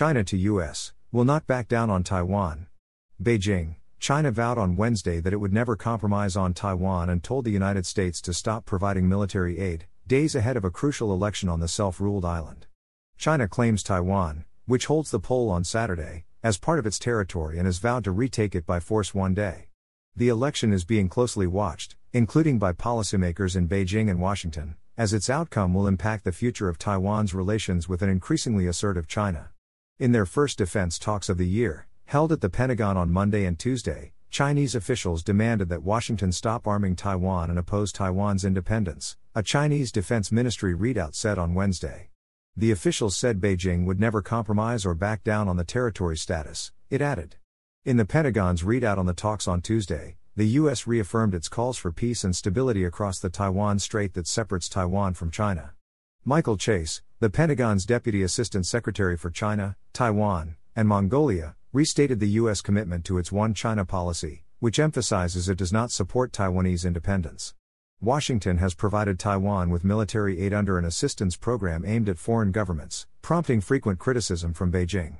China to U.S. will not back down on Taiwan. Beijing, China vowed on Wednesday that it would never compromise on Taiwan and told the United States to stop providing military aid, days ahead of a crucial election on the self ruled island. China claims Taiwan, which holds the poll on Saturday, as part of its territory and has vowed to retake it by force one day. The election is being closely watched, including by policymakers in Beijing and Washington, as its outcome will impact the future of Taiwan's relations with an increasingly assertive China. In their first defense talks of the year, held at the Pentagon on Monday and Tuesday, Chinese officials demanded that Washington stop arming Taiwan and oppose Taiwan's independence, a Chinese Defense Ministry readout said on Wednesday. The officials said Beijing would never compromise or back down on the territory status, it added. In the Pentagon's readout on the talks on Tuesday, the U.S. reaffirmed its calls for peace and stability across the Taiwan Strait that separates Taiwan from China. Michael Chase, the Pentagon's Deputy Assistant Secretary for China, Taiwan, and Mongolia, restated the U.S. commitment to its One China policy, which emphasizes it does not support Taiwanese independence. Washington has provided Taiwan with military aid under an assistance program aimed at foreign governments, prompting frequent criticism from Beijing.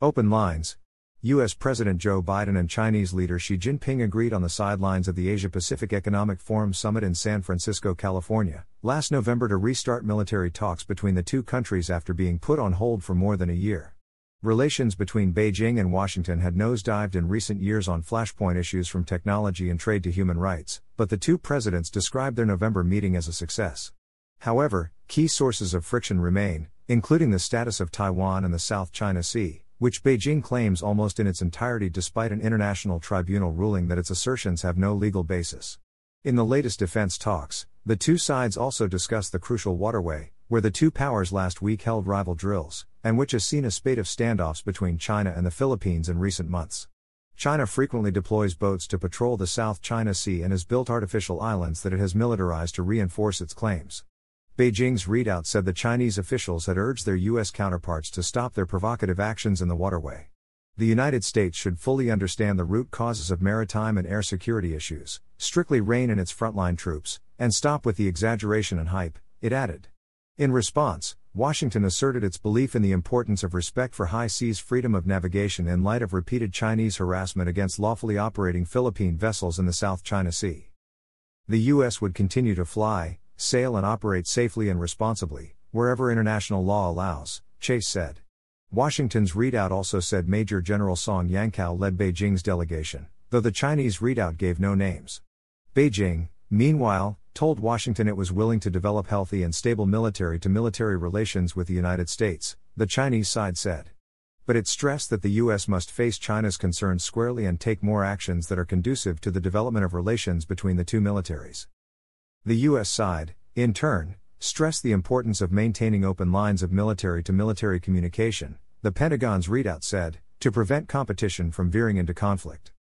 Open lines. U.S. President Joe Biden and Chinese leader Xi Jinping agreed on the sidelines of the Asia Pacific Economic Forum summit in San Francisco, California, last November to restart military talks between the two countries after being put on hold for more than a year. Relations between Beijing and Washington had nosedived in recent years on flashpoint issues from technology and trade to human rights, but the two presidents described their November meeting as a success. However, key sources of friction remain, including the status of Taiwan and the South China Sea, which Beijing claims almost in its entirety despite an international tribunal ruling that its assertions have no legal basis. In the latest defense talks, the two sides also discussed the crucial waterway, where the two powers last week held rival drills, and which has seen a spate of standoffs between China and the Philippines in recent months. China frequently deploys boats to patrol the South China Sea and has built artificial islands that it has militarized to reinforce its claims. Beijing's readout said the Chinese officials had urged their U.S. counterparts to stop their provocative actions in the waterway. The United States should fully understand the root causes of maritime and air security issues, strictly rein in its frontline troops, and stop with the exaggeration and hype, it added. In response, Washington asserted its belief in the importance of respect for high seas freedom of navigation in light of repeated Chinese harassment against lawfully operating Philippine vessels in the South China Sea. The U.S. would continue to fly, sail and operate safely and responsibly, wherever international law allows, Chase said. Washington's readout also said Major General Song Yanchao led Beijing's delegation, though the Chinese readout gave no names. Beijing, meanwhile, told Washington it was willing to develop healthy and stable military to military relations with the United States, the Chinese side said. But it stressed that the U.S. must face China's concerns squarely and take more actions that are conducive to the development of relations between the two militaries. The U.S. side, in turn, stressed the importance of maintaining open lines of military to military communication, the Pentagon's readout said, to prevent competition from veering into conflict.